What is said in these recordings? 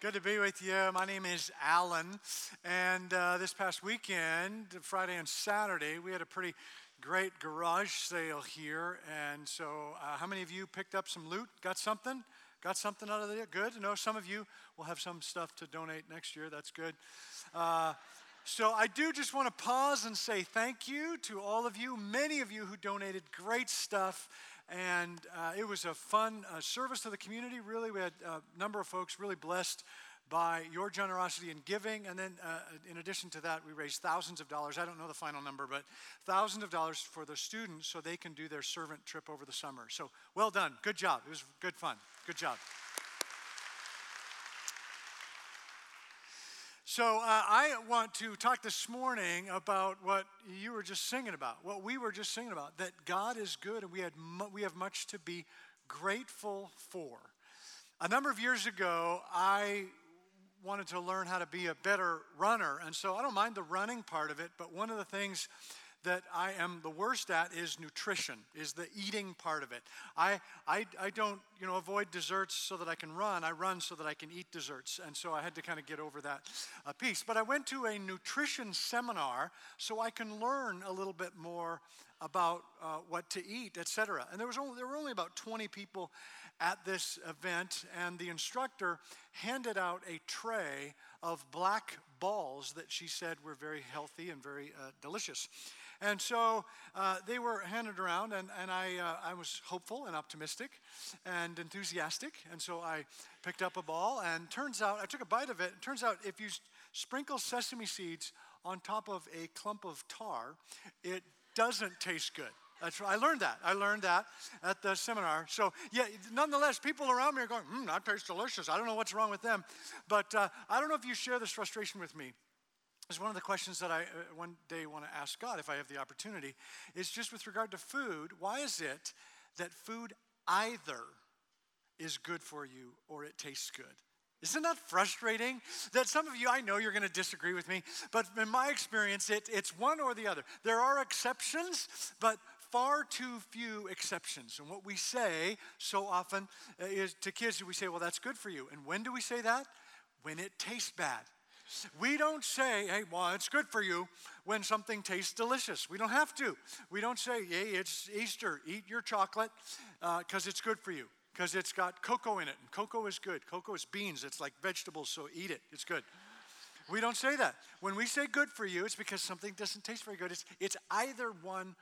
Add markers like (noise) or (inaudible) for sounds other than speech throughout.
Good to be with you. My name is Alan. And uh, this past weekend, Friday and Saturday, we had a pretty great garage sale here. And so, uh, how many of you picked up some loot? Got something? Got something out of it? Good. No, some of you will have some stuff to donate next year. That's good. Uh, so, I do just want to pause and say thank you to all of you, many of you who donated great stuff and uh, it was a fun uh, service to the community. Really, we had a number of folks really blessed by your generosity in giving. And then, uh, in addition to that, we raised thousands of dollars. I don't know the final number, but thousands of dollars for the students so they can do their servant trip over the summer. So, well done. Good job. It was good fun. Good job. So, uh, I want to talk this morning about what you were just singing about, what we were just singing about, that God is good and we, had mu- we have much to be grateful for. A number of years ago, I wanted to learn how to be a better runner, and so I don't mind the running part of it, but one of the things that I am the worst at is nutrition, is the eating part of it. I, I, I don't, you know, avoid desserts so that I can run. I run so that I can eat desserts. And so I had to kind of get over that uh, piece. But I went to a nutrition seminar so I can learn a little bit more about uh, what to eat, etc. And there, was only, there were only about 20 people at this event, and the instructor handed out a tray of black balls that she said were very healthy and very uh, delicious. And so uh, they were handed around, and, and I, uh, I was hopeful and optimistic and enthusiastic. And so I picked up a ball, and turns out, I took a bite of it. It turns out if you sprinkle sesame seeds on top of a clump of tar, it doesn't taste good. That's right. I learned that. I learned that at the seminar. So, yeah, nonetheless, people around me are going, hmm, that tastes delicious. I don't know what's wrong with them. But uh, I don't know if you share this frustration with me. It's one of the questions that I uh, one day want to ask God if I have the opportunity. Is just with regard to food, why is it that food either is good for you or it tastes good? Isn't that frustrating? That some of you, I know you're going to disagree with me, but in my experience, it, it's one or the other. There are exceptions, but far too few exceptions. And what we say so often uh, is to kids, we say, well, that's good for you. And when do we say that? When it tastes bad. We don't say, hey, well, it's good for you when something tastes delicious. We don't have to. We don't say, hey, it's Easter, eat your chocolate because uh, it's good for you, because it's got cocoa in it. And cocoa is good. Cocoa is beans, it's like vegetables, so eat it. It's good. We don't say that. When we say good for you, it's because something doesn't taste very good. It's, it's either one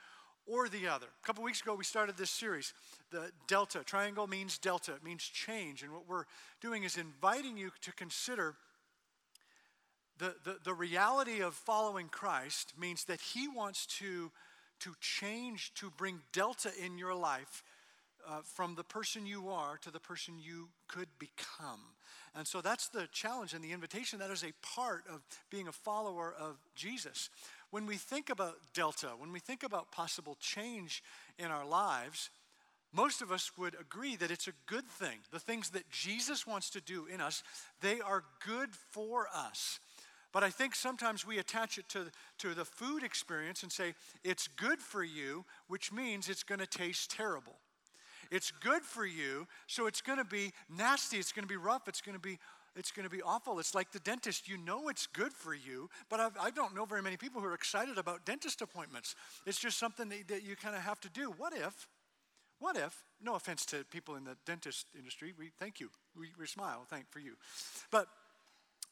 or the other. A couple weeks ago, we started this series. The delta, triangle means delta, it means change. And what we're doing is inviting you to consider the, the, the reality of following Christ means that He wants to, to change, to bring delta in your life uh, from the person you are to the person you could become. And so that's the challenge and the invitation. That is a part of being a follower of Jesus. When we think about delta, when we think about possible change in our lives, most of us would agree that it's a good thing. The things that Jesus wants to do in us, they are good for us. But I think sometimes we attach it to, to the food experience and say, it's good for you, which means it's going to taste terrible. It's good for you, so it's going to be nasty, it's going to be rough, it's going to be it's going to be awful. It's like the dentist. You know it's good for you, but I've, I do not know very many people who are excited about dentist appointments. It's just something that, that you kind of have to do. What if, what if, no offense to people in the dentist industry, we thank you. We, we smile, thank for you. But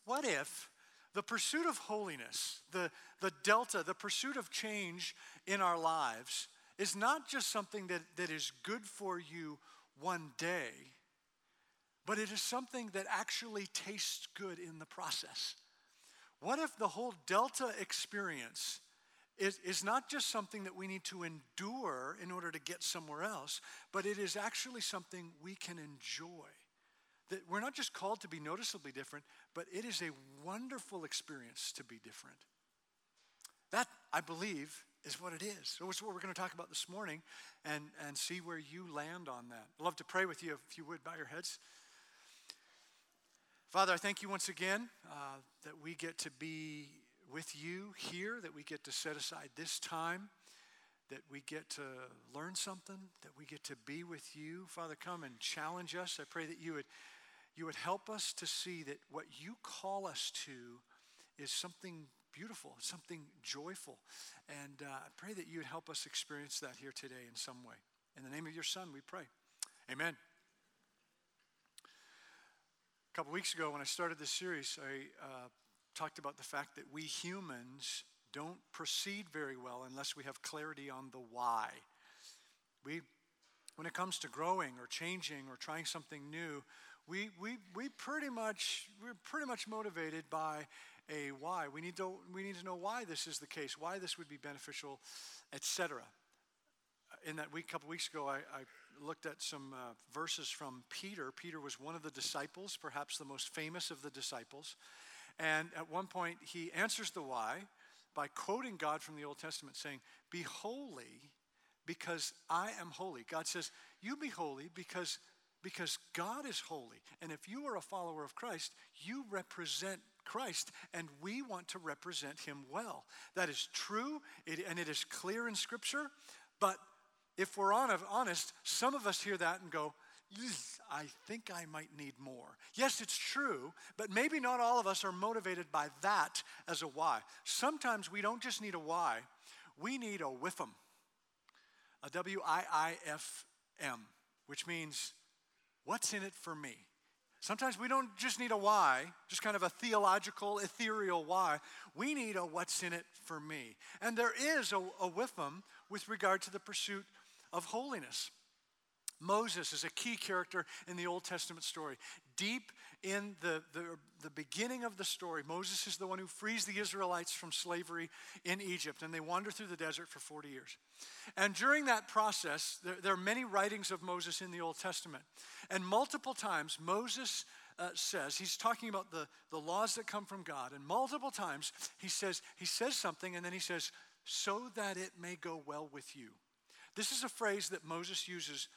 what if the pursuit of holiness, the, the delta, the pursuit of change in our lives is not just something that, that is good for you one day, but it is something that actually tastes good in the process. What if the whole delta experience is, is not just something that we need to endure in order to get somewhere else, but it is actually something we can enjoy? That we're not just called to be noticeably different, but it is a wonderful experience to be different. That, I believe, is what it is. So it's what we're going to talk about this morning and, and see where you land on that. I'd love to pray with you if you would bow your heads. Father, I thank you once again uh, that we get to be with you here, that we get to set aside this time that we get to learn something, that we get to be with you. Father, come and challenge us. I pray that you would you would help us to see that what you call us to is something beautiful, something joyful. And uh, I pray that you would help us experience that here today in some way. In the name of your Son, we pray. Amen. A couple weeks ago, when I started this series, I uh, talked about the fact that we humans don't proceed very well unless we have clarity on the why. We, when it comes to growing or changing or trying something new, we, we, we pretty much we're pretty much motivated by a why. We need to we need to know why this is the case, why this would be beneficial, etc. In that week, a couple weeks ago, I, I looked at some uh, verses from Peter. Peter was one of the disciples, perhaps the most famous of the disciples. And at one point, he answers the why by quoting God from the Old Testament, saying, Be holy because I am holy. God says, You be holy because, because God is holy. And if you are a follower of Christ, you represent Christ, and we want to represent him well. That is true, and it is clear in Scripture, but if we're honest, some of us hear that and go, I think I might need more. Yes, it's true, but maybe not all of us are motivated by that as a why. Sometimes we don't just need a why, we need a WIFM, a W I I F M, which means what's in it for me? Sometimes we don't just need a why, just kind of a theological, ethereal why. We need a what's in it for me. And there is a, a with regard to the pursuit of holiness. Moses is a key character in the Old Testament story. Deep in the, the, the, beginning of the story, Moses is the one who frees the Israelites from slavery in Egypt, and they wander through the desert for 40 years. And during that process, there, there are many writings of Moses in the Old Testament. And multiple times, Moses uh, says, he's talking about the, the laws that come from God, and multiple times he says, he says something, and then he says, so that it may go well with you. This is a phrase that Moses uses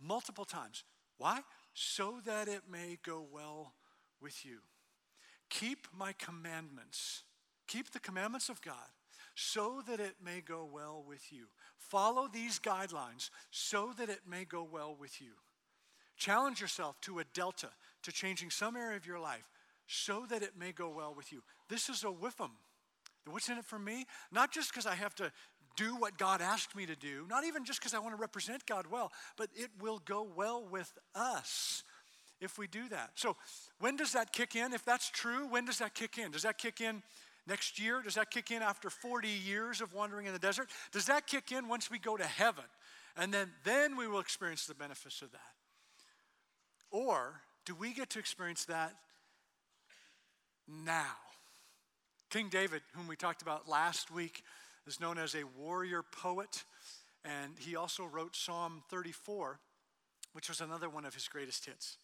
multiple times. Why? So that it may go well with you. Keep my commandments. Keep the commandments of God so that it may go well with you. Follow these guidelines so that it may go well with you. Challenge yourself to a delta, to changing some area of your life so that it may go well with you. This is a whiffum. What's in it for me? Not just because I have to do what God asked me to do, not even just because I want to represent God well, but it will go well with us if we do that. So, when does that kick in? If that's true, when does that kick in? Does that kick in next year? Does that kick in after 40 years of wandering in the desert? Does that kick in once we go to heaven? And then, then we will experience the benefits of that. Or do we get to experience that now? King David, whom we talked about last week, is known as a warrior poet, and he also wrote Psalm 34, which was another one of his greatest hits.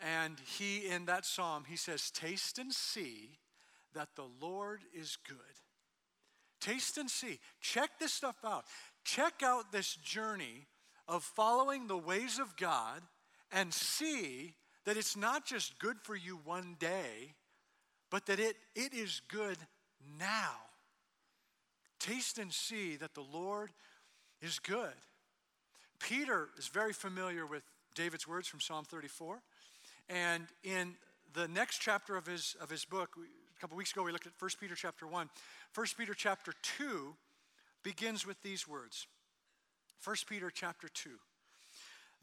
And he, in that psalm, he says, Taste and see that the Lord is good. Taste and see. Check this stuff out. Check out this journey of following the ways of God and see that it's not just good for you one day, but that it, it is good now. Taste and see that the Lord is good. Peter is very familiar with David's words from Psalm 34. And in the next chapter of his, of his book, a couple weeks ago we looked at 1 Peter chapter 1. 1 Peter chapter 2 begins with these words 1 Peter chapter 2.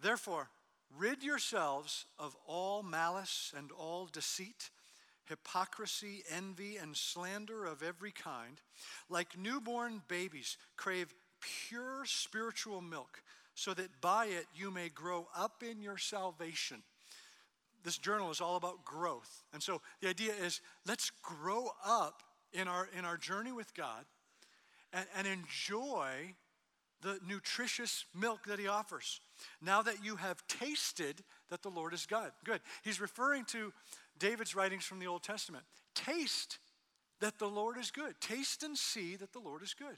Therefore, rid yourselves of all malice and all deceit hypocrisy, envy, and slander of every kind. Like newborn babies, crave pure spiritual milk, so that by it you may grow up in your salvation. This journal is all about growth. And so the idea is let's grow up in our, in our journey with God and, and enjoy the nutritious milk that He offers. Now that you have tasted that the Lord is God. Good. He's referring to David's writings from the Old Testament. Taste that the Lord is good. Taste and see that the Lord is good.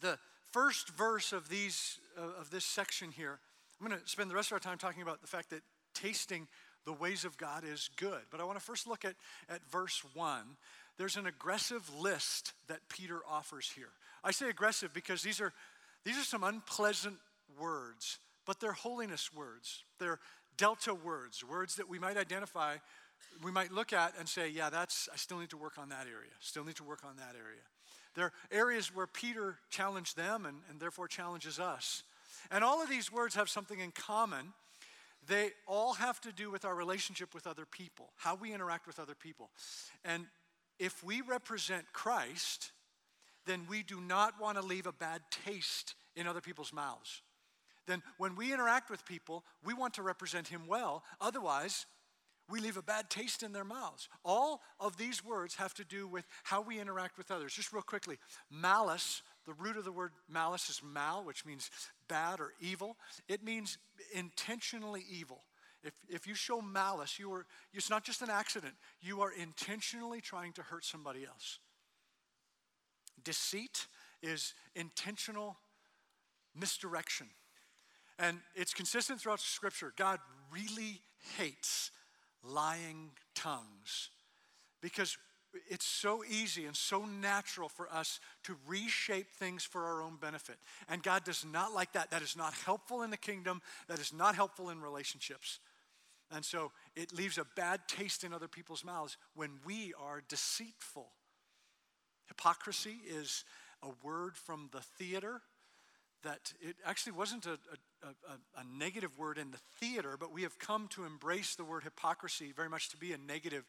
The first verse of these uh, of this section here, I'm going to spend the rest of our time talking about the fact that tasting the ways of God is good. But I want to first look at, at verse 1. There's an aggressive list that Peter offers here. I say aggressive because these are, these are some unpleasant words but they're holiness words. They're delta words, words that we might identify, we might look at and say, yeah, that's, I still need to work on that area, still need to work on that area. There are areas where Peter challenged them and, and therefore challenges us. And all of these words have something in common. They all have to do with our relationship with other people, how we interact with other people. And if we represent Christ, then we do not want to leave a bad taste in other people's mouths. Then when we interact with people, we want to represent Him well. Otherwise, we leave a bad taste in their mouths. All of these words have to do with how we interact with others. Just real quickly malice, the root of the word malice is mal, which means bad or evil. It means intentionally evil. If, if you show malice, you are, it's not just an accident, you are intentionally trying to hurt somebody else. Deceit is intentional misdirection. And it's consistent throughout Scripture. God really hates lying tongues because it's so easy and so natural for us to reshape things for our own benefit. And God does not like that. That is not helpful in the kingdom, that is not helpful in relationships. And so it leaves a bad taste in other people's mouths when we are deceitful. Hypocrisy is a word from the theater that it actually wasn't a, a, a, a, negative word in the theater, but we have come to embrace the word hypocrisy very much to be a negative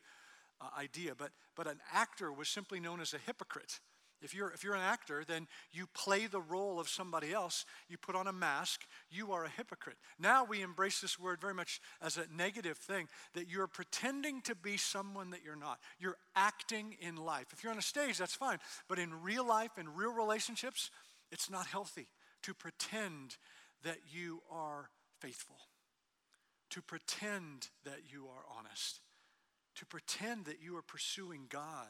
uh, idea. But, but an actor was simply known as a hypocrite. If you're, if you're an actor, then you play the role of somebody else. You put on a mask. You are a hypocrite. Now we embrace this word very much as a negative thing that you're pretending to be someone that you're not. You're acting in life. If you're on a stage, that's fine. But in real life, in real relationships, it's not healthy to pretend that you are faithful, to pretend that you are honest, to pretend that you are pursuing God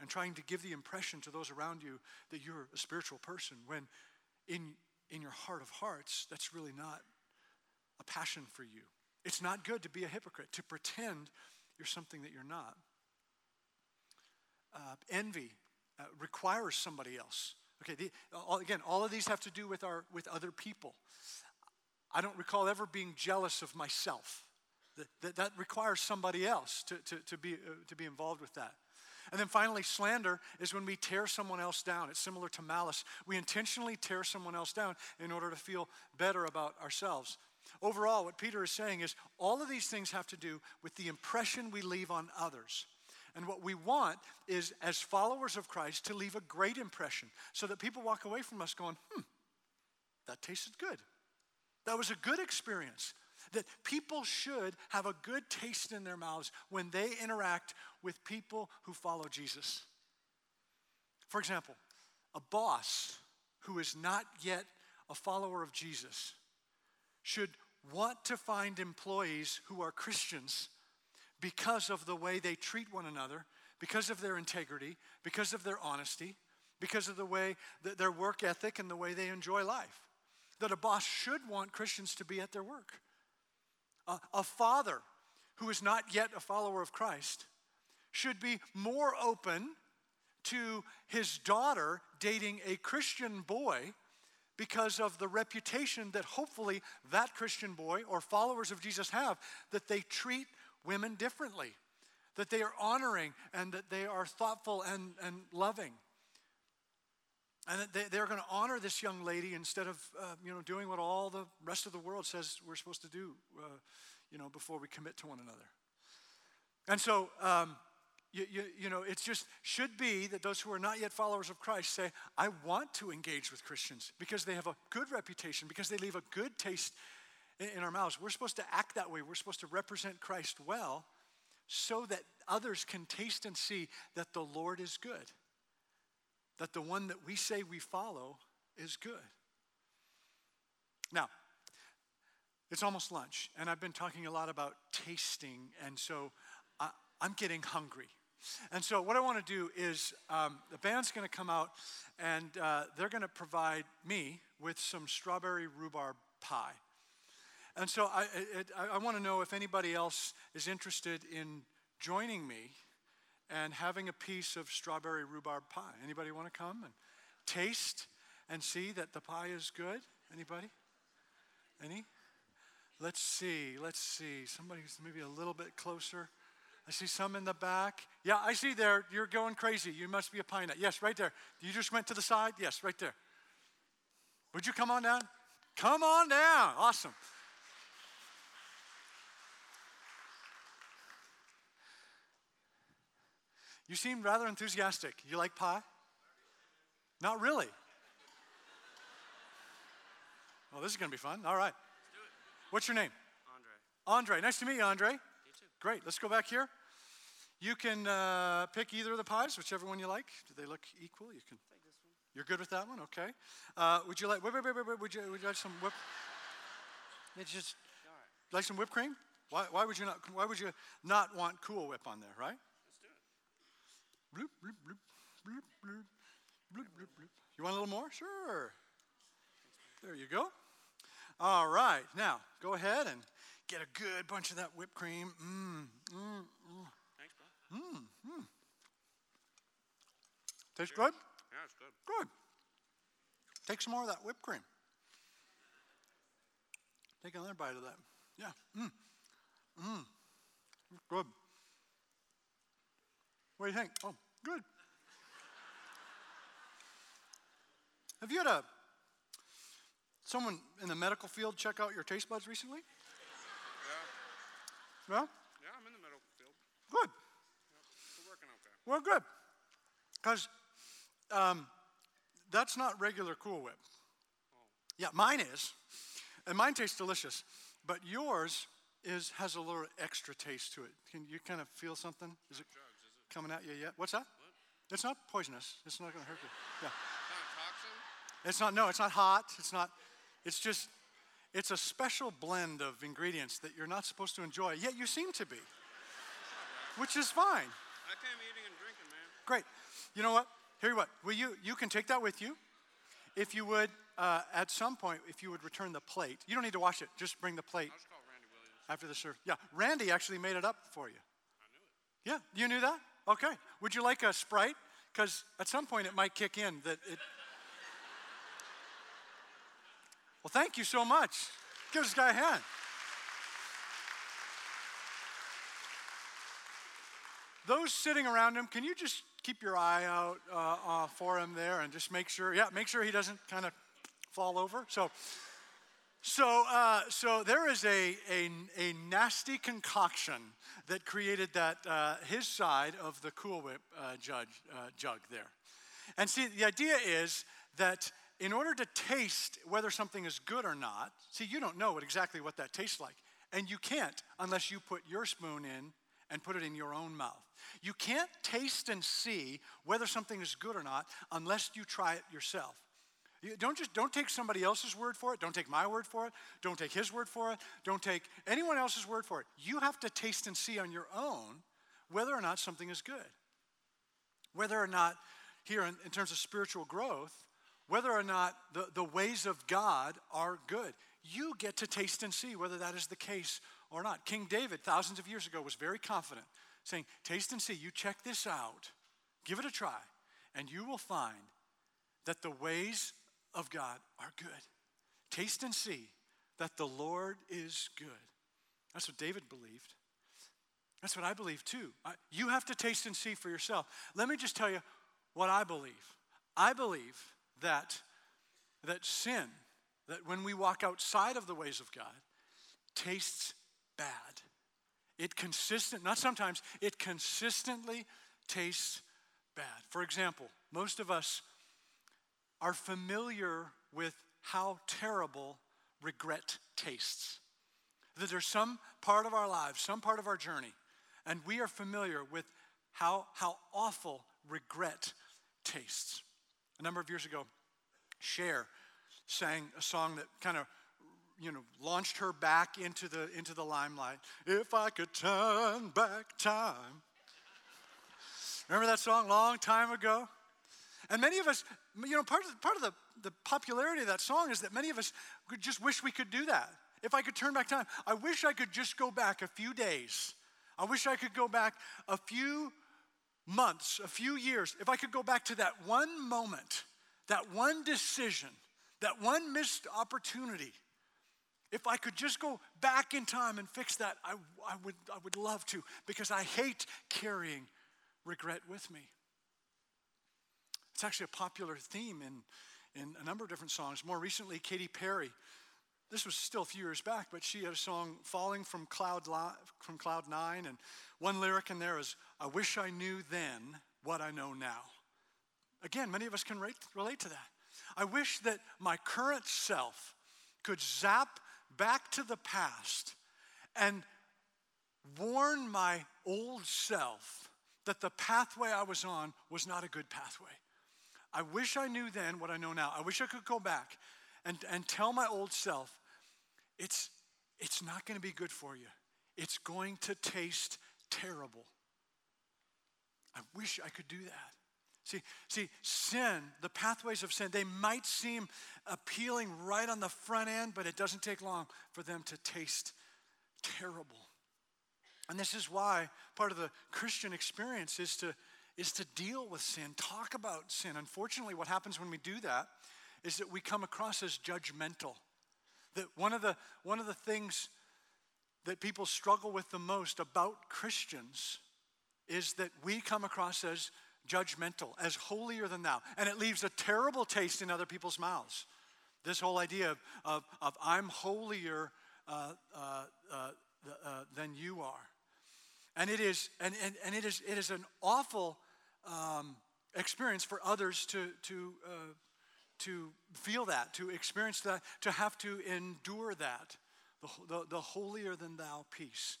and trying to give the impression to those around you that you're a spiritual person when in, in your heart of hearts, that's really not a passion for you. It's not good to be a hypocrite, to pretend you're something that you're not. Uh, envy uh, requires somebody else Okay, the, all, again, all of these have to do with, our, with other people. I don't recall ever being jealous of myself. That, that, that requires somebody else to, to, to, be, uh, to be involved with that. And then finally, slander is when we tear someone else down. It's similar to malice. We intentionally tear someone else down in order to feel better about ourselves. Overall, what Peter is saying is all of these things have to do with the impression we leave on others. And what we want is, as followers of Christ, to leave a great impression so that people walk away from us going, hmm, that tasted good. That was a good experience. That people should have a good taste in their mouths when they interact with people who follow Jesus. For example, a boss who is not yet a follower of Jesus should want to find employees who are Christians because of the way they treat one another, because of their integrity, because of their honesty, because of the way that their work ethic and the way they enjoy life. That a boss should want Christians to be at their work. A, a father who is not yet a follower of Christ should be more open to his daughter dating a Christian boy because of the reputation that hopefully that Christian boy or followers of Jesus have, that they treat women differently, that they are honoring and that they are thoughtful and, and loving. And that they, they're going to honor this young lady instead of, uh, you know, doing what all the rest of the world says we're supposed to do, uh, you know, before we commit to one another. And so, um, you, you, you, know, it just should be that those who are not yet followers of Christ say, I want to engage with Christians because they have a good reputation, because they leave a good taste in our mouths. We're supposed to act that way. We're supposed to represent Christ well so that others can taste and see that the Lord is good, that the one that we say we follow is good. Now, it's almost lunch, and I've been talking a lot about tasting, and so I, am getting hungry. And so, what I want to do is um, the band's going to come out, and uh, they're going to provide me with some strawberry rhubarb pie. And so I, I, I want to know if anybody else is interested in joining me and having a piece of strawberry rhubarb pie. Anybody want to come and taste and see that the pie is good? Anybody? Any? Let's see. Let's see. Somebody's maybe a little bit closer. I see some in the back. Yeah, I see there. You're going crazy. You must be a pine nut. Yes, right there. You just went to the side? Yes, right there. Would you come on down? Come on down. Awesome. You seem rather enthusiastic. You like pie? Not really. Well, this is going to be fun. All right. What's your name? Andre. Andre. Nice to meet you, Andre. You too. Great. Let's go back here. You can uh, pick either of the pies, whichever one you like. Do they look equal? You can. Take this one. You're good with that one, okay? Uh, would you like? Wait, wait, wait, wait. Would you, would you like some whip? It's just like some whipped cream. Why, why would you not? Why would you not want Cool Whip on there, right? Let's do it. Bloop, bloop, bloop, bloop, bloop, bloop, bloop, bloop. You want a little more? Sure. There you go. All right. Now go ahead and get a good bunch of that whipped cream. Mmm, mmm, mmm. Thanks, bro. Mm, mmm. Tastes good. Yeah, it's good. Good. Take some more of that whipped cream. Take another bite of that. Yeah. Mmm. Mmm. Good. What do you think? Oh, good. Have you had a someone in the medical field check out your taste buds recently? Yeah. Well, Yeah, I'm in the medical field. good. We're working okay. Well, good. Because um, that's not regular Cool Whip. Yeah, mine is. And mine tastes delicious. But yours is has a little extra taste to it. Can you kind of feel something? Is it Drugs, is it? Coming at you yet? What's that? It's not poisonous. It's not going to hurt you. Yeah. Kind of toxin? It's not, no, it's not hot. It's not, it's just, it's a special blend of ingredients that you're not supposed to enjoy, yet you seem to be, which is fine. I came eating and drinking, man. Great. You know what? Here, you what? Will you? You can take that with you. If you would, uh, at some point, if you would return the plate. You don't need to wash it. Just bring the plate I'll just call Randy Williams. after the serve. Yeah, Randy actually made it up for you. I knew it. Yeah, you knew that? Okay. Would you like a sprite? Because at some point it might kick in that it. Well, thank you so much. Give this guy a hand. Those sitting around him, can you just keep your eye out uh, uh, for him there and just make sure, yeah, make sure he doesn't kind of fall over. So, so, uh, so there is a, a, a nasty concoction that created that uh, his side of the Cool Whip uh, judge, uh, jug there. And see, the idea is that in order to taste whether something is good or not, see, you don't know what, exactly what that tastes like. And you can't unless you put your spoon in and put it in your own mouth. You can't taste and see whether something is good or not unless you try it yourself. Don't just don't take somebody else's word for it. Don't take my word for it. Don't take his word for it. Don't take anyone else's word for it. You have to taste and see on your own whether or not something is good. Whether or not, here in, in terms of spiritual growth, whether or not the, the ways of God are good. You get to taste and see whether that is the case or not. King David, thousands of years ago, was very confident, saying, Taste and see, you check this out, give it a try, and you will find that the ways of God are good. Taste and see that the Lord is good. That's what David believed. That's what I believe too. You have to taste and see for yourself. Let me just tell you what I believe. I believe that, that sin, that when we walk outside of the ways of God, tastes bad. It consistent, not sometimes, it consistently tastes bad. For example, most of us are familiar with how terrible regret tastes. That there's some part of our lives, some part of our journey, and we are familiar with how, how awful regret tastes. A number of years ago, Cher sang a song that kind of you know launched her back into the into the limelight. If I could turn back time. Remember that song long time ago? And many of us, you know, part of, part of the, the popularity of that song is that many of us could just wish we could do that. If I could turn back time, I wish I could just go back a few days. I wish I could go back a few months, a few years. If I could go back to that one moment, that one decision, that one missed opportunity, If I could just go back in time and fix that, I, I, would, I would love to because I hate carrying regret with me. It's actually a popular theme in, in a number of different songs. More recently, Katy Perry. This was still a few years back, but she had a song, Falling from Cloud, from Cloud Nine, and one lyric in there is, I wish I knew then what I know now. Again, many of us can relate to that. I wish that my current self could zap back to the past and warn my old self that the pathway I was on was not a good pathway. I wish I knew then what I know now. I wish I could go back and, and tell my old self, it's, it's not going to be good for you. It's going to taste terrible. I wish I could do that. See, see, sin, the pathways of sin, they might seem appealing right on the front end, but it doesn't take long for them to taste terrible. And this is why part of the Christian experience is to, is to deal with sin, talk about sin. Unfortunately, what happens when we do that is that we come across as judgmental. That one of the, one of the things that people struggle with the most about Christians is that we come across as judgmental, as holier than thou. And it leaves a terrible taste in other people's mouths. This whole idea of, of, of I'm holier uh, uh, uh, uh, than you are. And it is, and, and, and it is, it is an awful um, experience for others to, to, uh, to feel that, to experience that, to have to endure that, the, the, the holier than thou peace.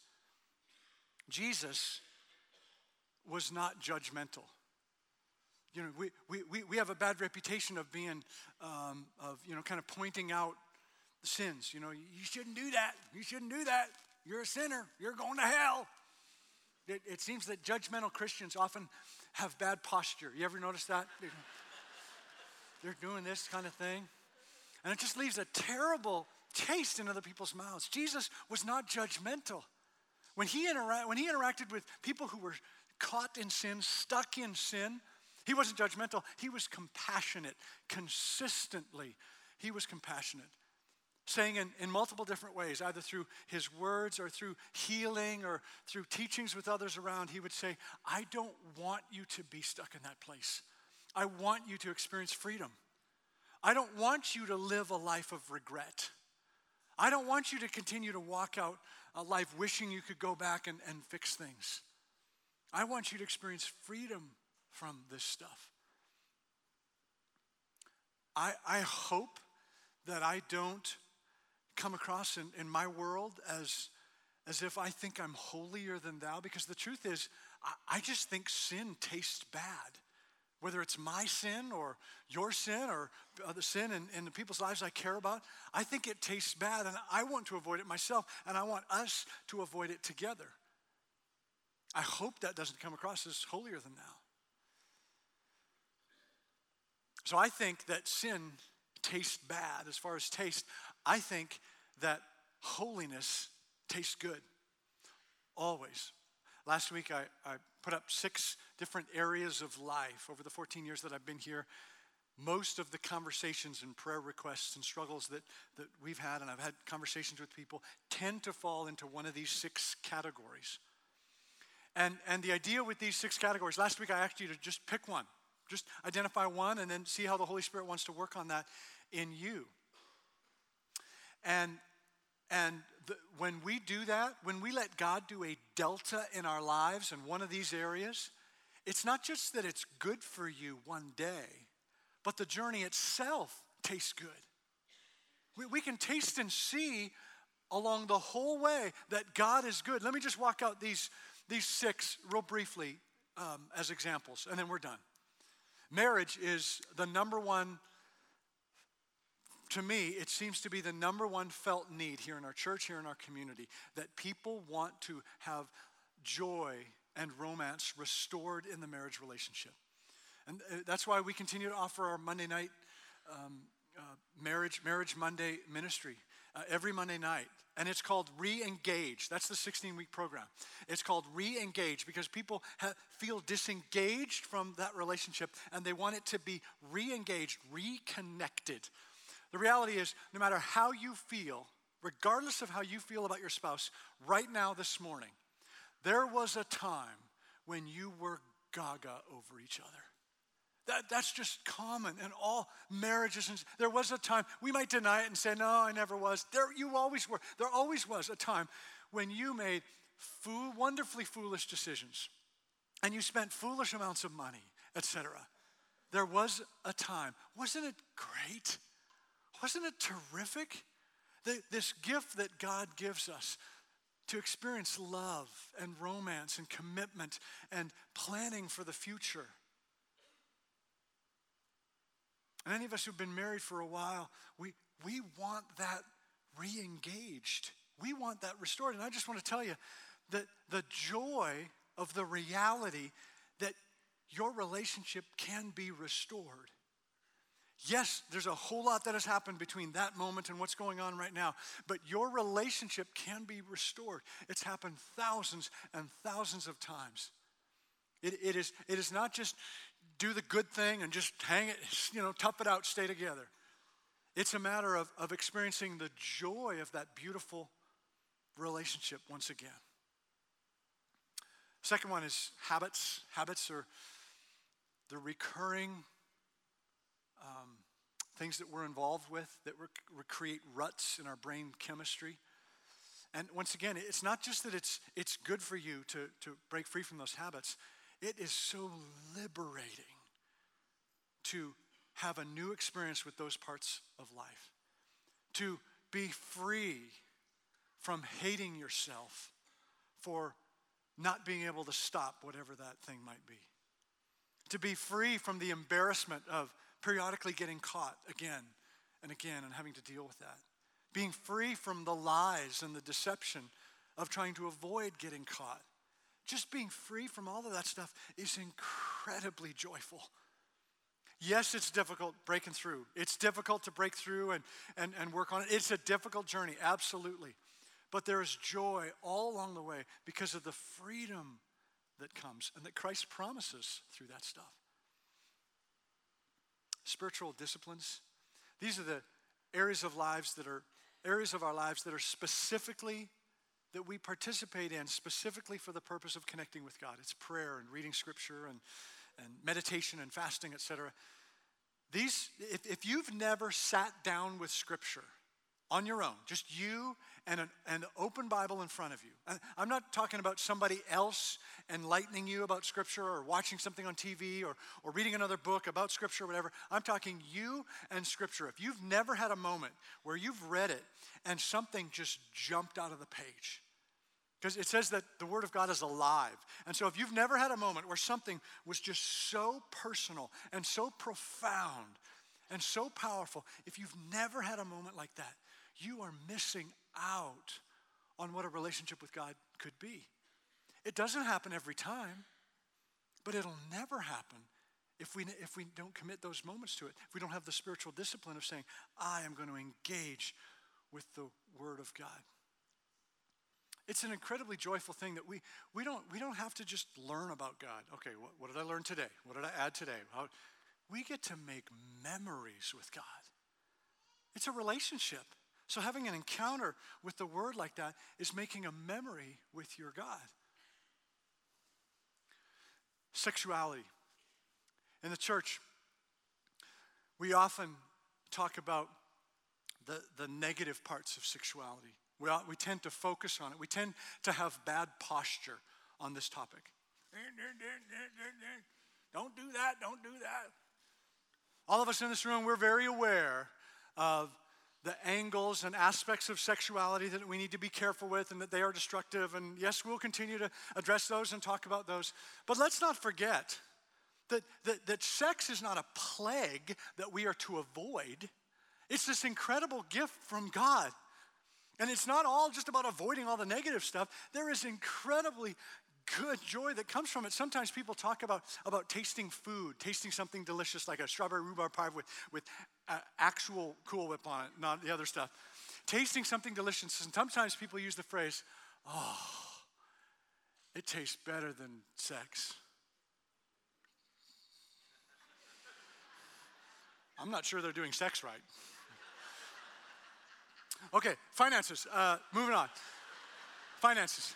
Jesus was not judgmental. You know, we, we, we have a bad reputation of being, um, of, you know, kind of pointing out sins. You know, you shouldn't do that. You shouldn't do that. You're a sinner. You're going to hell. It, it seems that judgmental Christians often have bad posture. You ever notice that? They're doing this kind of thing. And it just leaves a terrible taste in other people's mouths. Jesus was not judgmental. When he, intera- when he interacted with people who were caught in sin, stuck in sin, he wasn't judgmental, he was compassionate. Consistently, he was compassionate. Saying in, in multiple different ways, either through his words or through healing or through teachings with others around, he would say, I don't want you to be stuck in that place. I want you to experience freedom. I don't want you to live a life of regret. I don't want you to continue to walk out a life wishing you could go back and, and fix things. I want you to experience freedom from this stuff. I, I hope that I don't come across in, in my world as, as if I think I'm holier than thou, because the truth is, I, I just think sin tastes bad. Whether it's my sin or your sin or uh, the sin in, in the people's lives I care about, I think it tastes bad and I want to avoid it myself and I want us to avoid it together. I hope that doesn't come across as holier than thou. So I think that sin tastes bad as far as taste. I think that holiness tastes good. Always. Last week I, I put up six different areas of life over the 14 years that I've been here. Most of the conversations and prayer requests and struggles that, that we've had, and I've had conversations with people, tend to fall into one of these six categories. And, and the idea with these six categories, last week I asked you to just pick one. Just identify one and then see how the Holy Spirit wants to work on that in you. And, and the, when we do that, when we let God do a delta in our lives in one of these areas, it's not just that it's good for you one day, but the journey itself tastes good. We, we can taste and see along the whole way that God is good. Let me just walk out these, these six real briefly um, as examples, and then we're done. Marriage is the number one, to me, it seems to be the number one felt need here in our church, here in our community, that people want to have joy and romance restored in the marriage relationship. And uh, that's why we continue to offer our Monday night um, uh, marriage, marriage Monday ministry uh, every Monday night. And it's called Re Engage. That's the 16 week program. It's called Re Engage because people have, feel disengaged from that relationship and they want it to be re engaged, reconnected. The reality is, no matter how you feel regardless of how you feel about your spouse, right now this morning, there was a time when you were gaga over each other. That, that's just common in all marriages. And there was a time, we might deny it and say, no, I never was. There, you always were. There always was a time when you made wonderfully foolish decisions and you spent foolish amounts of money, etc. There was a time. Wasn't it great? Wasn't it terrific? The, this gift that God gives us to experience love and romance and commitment and planning for the future. And any of us who've been married for a while, we, we want that re engaged. We want that restored. And I just want to tell you that the joy of the reality that your relationship can be restored. Yes, there's a whole lot that has happened between that moment and what's going on right now, but your relationship can be restored. It's happened thousands and thousands of times. It, it, is, it is not just do the good thing and just hang it, (laughs) you know, tough it out, stay together. It's a matter of, of experiencing the joy of that beautiful relationship once again. Second one is habits. Habits are the recurring um, things that we're involved with that rec- create ruts in our brain chemistry. And once again, it's not just that it's, it's good for you to, to break free from those habits, it is so liberating to have a new experience with those parts of life, to be free from hating yourself for not being able to stop whatever that thing might be, to be free from the embarrassment of periodically getting caught again and again and having to deal with that, being free from the lies and the deception of trying to avoid getting caught. Just being free from all of that stuff is incredibly joyful. Yes, it's difficult breaking through. It's difficult to break through and, and, and work on it. It's a difficult journey, absolutely. But there is joy all along the way because of the freedom that comes and that Christ promises through that stuff. Spiritual disciplines, these are the areas of lives that are areas of our lives that are specifically that we participate in specifically for the purpose of connecting with God. It's prayer and reading scripture and, and meditation and fasting, etc. These, if, if you've never sat down with scripture on your own, just you and an, an open Bible in front of you. I'm not talking about somebody else enlightening you about Scripture or watching something on TV or, or reading another book about Scripture or whatever. I'm talking you and Scripture. If you've never had a moment where you've read it and something just jumped out of the page, because it says that the Word of God is alive. And so if you've never had a moment where something was just so personal and so profound and so powerful, if you've never had a moment like that, you are missing out on what a relationship with God could be. It doesn't happen every time, but it'll never happen if we, if we don't commit those moments to it. If we don't have the spiritual discipline of saying, I am going to engage with the Word of God. It's an incredibly joyful thing that we, we, don't, we don't have to just learn about God. Okay, what, what did I learn today? What did I add today? How, we get to make memories with God. It's a relationship. So, having an encounter with the word like that is making a memory with your God. Sexuality. In the church, we often talk about the, the negative parts of sexuality. We, uh, we tend to focus on it. We tend to have bad posture on this topic. Don't do that, don't do that. All of us in this room, we're very aware of the angles and aspects of sexuality that we need to be careful with and that they are destructive. And yes, we'll continue to address those and talk about those. But let's not forget that, that, that sex is not a plague that we are to avoid, it's this incredible gift from God. And it's not all just about avoiding all the negative stuff. There is incredibly good joy that comes from it. Sometimes people talk about, about tasting food, tasting something delicious like a strawberry rhubarb pie with, with actual Cool Whip on it, not the other stuff. Tasting something delicious. And sometimes people use the phrase, oh, it tastes better than sex. I'm not sure they're doing sex right. Okay, finances. Uh, moving on. finances.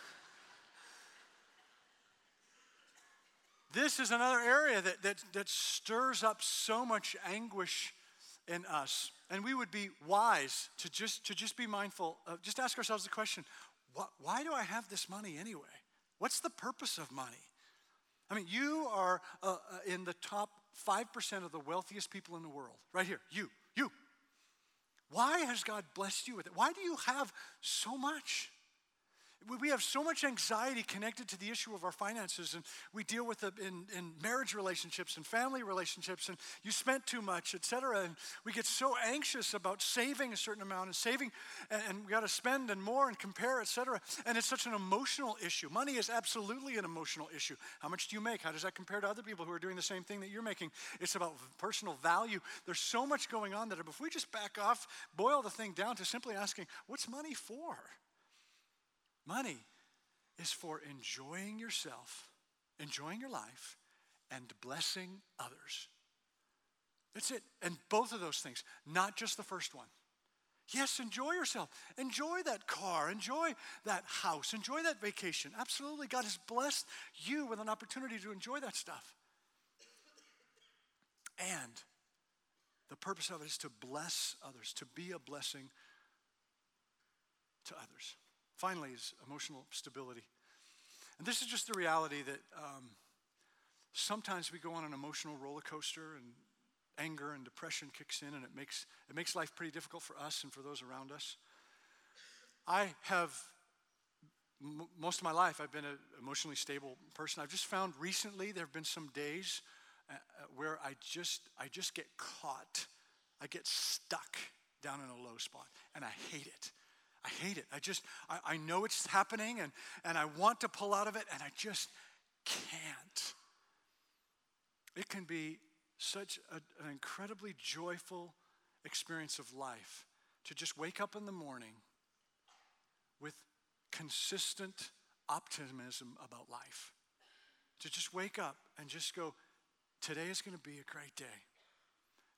This is another area that, that, that stirs up so much anguish in us. And we would be wise to just, to just be mindful of, just ask ourselves the question what, why do I have this money anyway? What's the purpose of money? I mean, you are uh, uh, in the top 5% of the wealthiest people in the world, right here. You, you. Why has God blessed you with it? Why do you have so much? We have so much anxiety connected to the issue of our finances, and we deal with it in, in marriage relationships and family relationships, and you spent too much, et cetera. And we get so anxious about saving a certain amount and saving, and, and we got to spend and more and compare, et cetera. And it's such an emotional issue. Money is absolutely an emotional issue. How much do you make? How does that compare to other people who are doing the same thing that you're making? It's about personal value. There's so much going on that if we just back off, boil the thing down to simply asking, what's money for? Money is for enjoying yourself, enjoying your life, and blessing others. That's it. And both of those things, not just the first one. Yes, enjoy yourself. Enjoy that car. Enjoy that house. Enjoy that vacation. Absolutely. God has blessed you with an opportunity to enjoy that stuff. And the purpose of it is to bless others, to be a blessing to others. Finally, is emotional stability. And this is just the reality that um, sometimes we go on an emotional roller coaster and anger and depression kicks in and it makes, it makes life pretty difficult for us and for those around us. I have, m- most of my life, I've been an emotionally stable person. I've just found recently there have been some days uh, uh, where I just, I just get caught. I get stuck down in a low spot and I hate it. I hate it. I just, I, I know it's happening and, and I want to pull out of it and I just can't. It can be such a, an incredibly joyful experience of life to just wake up in the morning with consistent optimism about life. To just wake up and just go, today is going to be a great day.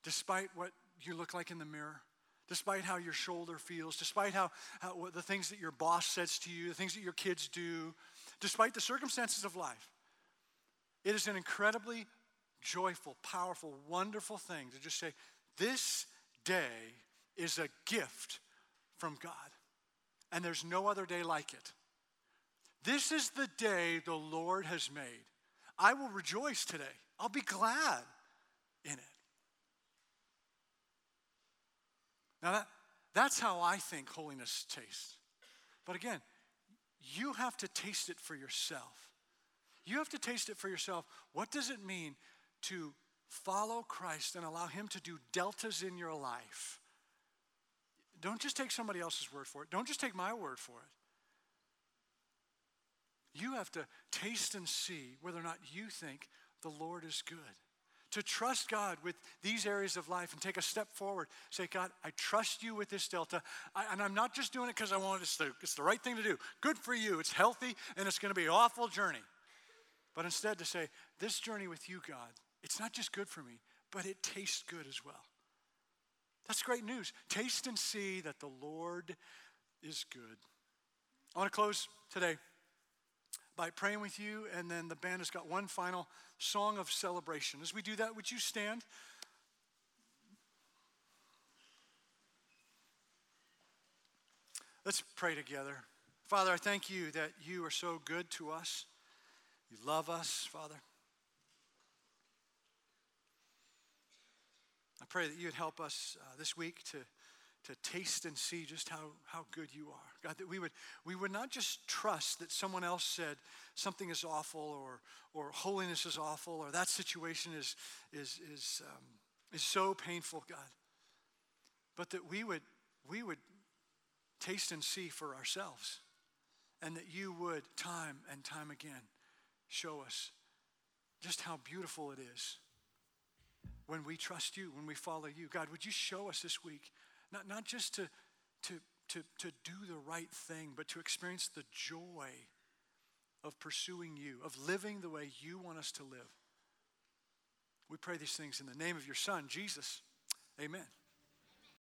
Despite what you look like in the mirror, despite how your shoulder feels, despite how, how the things that your boss says to you, the things that your kids do, despite the circumstances of life. It is an incredibly joyful, powerful, wonderful thing to just say, This day is a gift from God, and there's no other day like it. This is the day the Lord has made. I will rejoice today. I'll be glad in it. Now, that, that's how I think holiness tastes. But again, you have to taste it for yourself. You have to taste it for yourself. What does it mean to follow Christ and allow Him to do deltas in your life? Don't just take somebody else's word for it. Don't just take my word for it. You have to taste and see whether or not you think the Lord is good to trust God with these areas of life and take a step forward. Say, God, I trust you with this delta. I, and I'm not just doing it because I want it. It's the, it's the right thing to do. Good for you. It's healthy and it's going to be an awful journey. But instead to say, this journey with you, God, it's not just good for me, but it tastes good as well. That's great news. Taste and see that the Lord is good. I want to close today by praying with you, and then the band has got one final song of celebration. As we do that, would you stand? Let's pray together. Father, I thank you that you are so good to us. You love us, Father. I pray that you'd help us uh, this week to to taste and see just how, how good you are. God, that we would, we would not just trust that someone else said something is awful or, or holiness is awful or that situation is, is, is, um, is so painful, God, but that we would, we would taste and see for ourselves and that you would time and time again show us just how beautiful it is when we trust you, when we follow you. God, would you show us this week not, not just to, to, to, to do the right thing, but to experience the joy of pursuing you, of living the way you want us to live. We pray these things in the name of your Son, Jesus. Amen.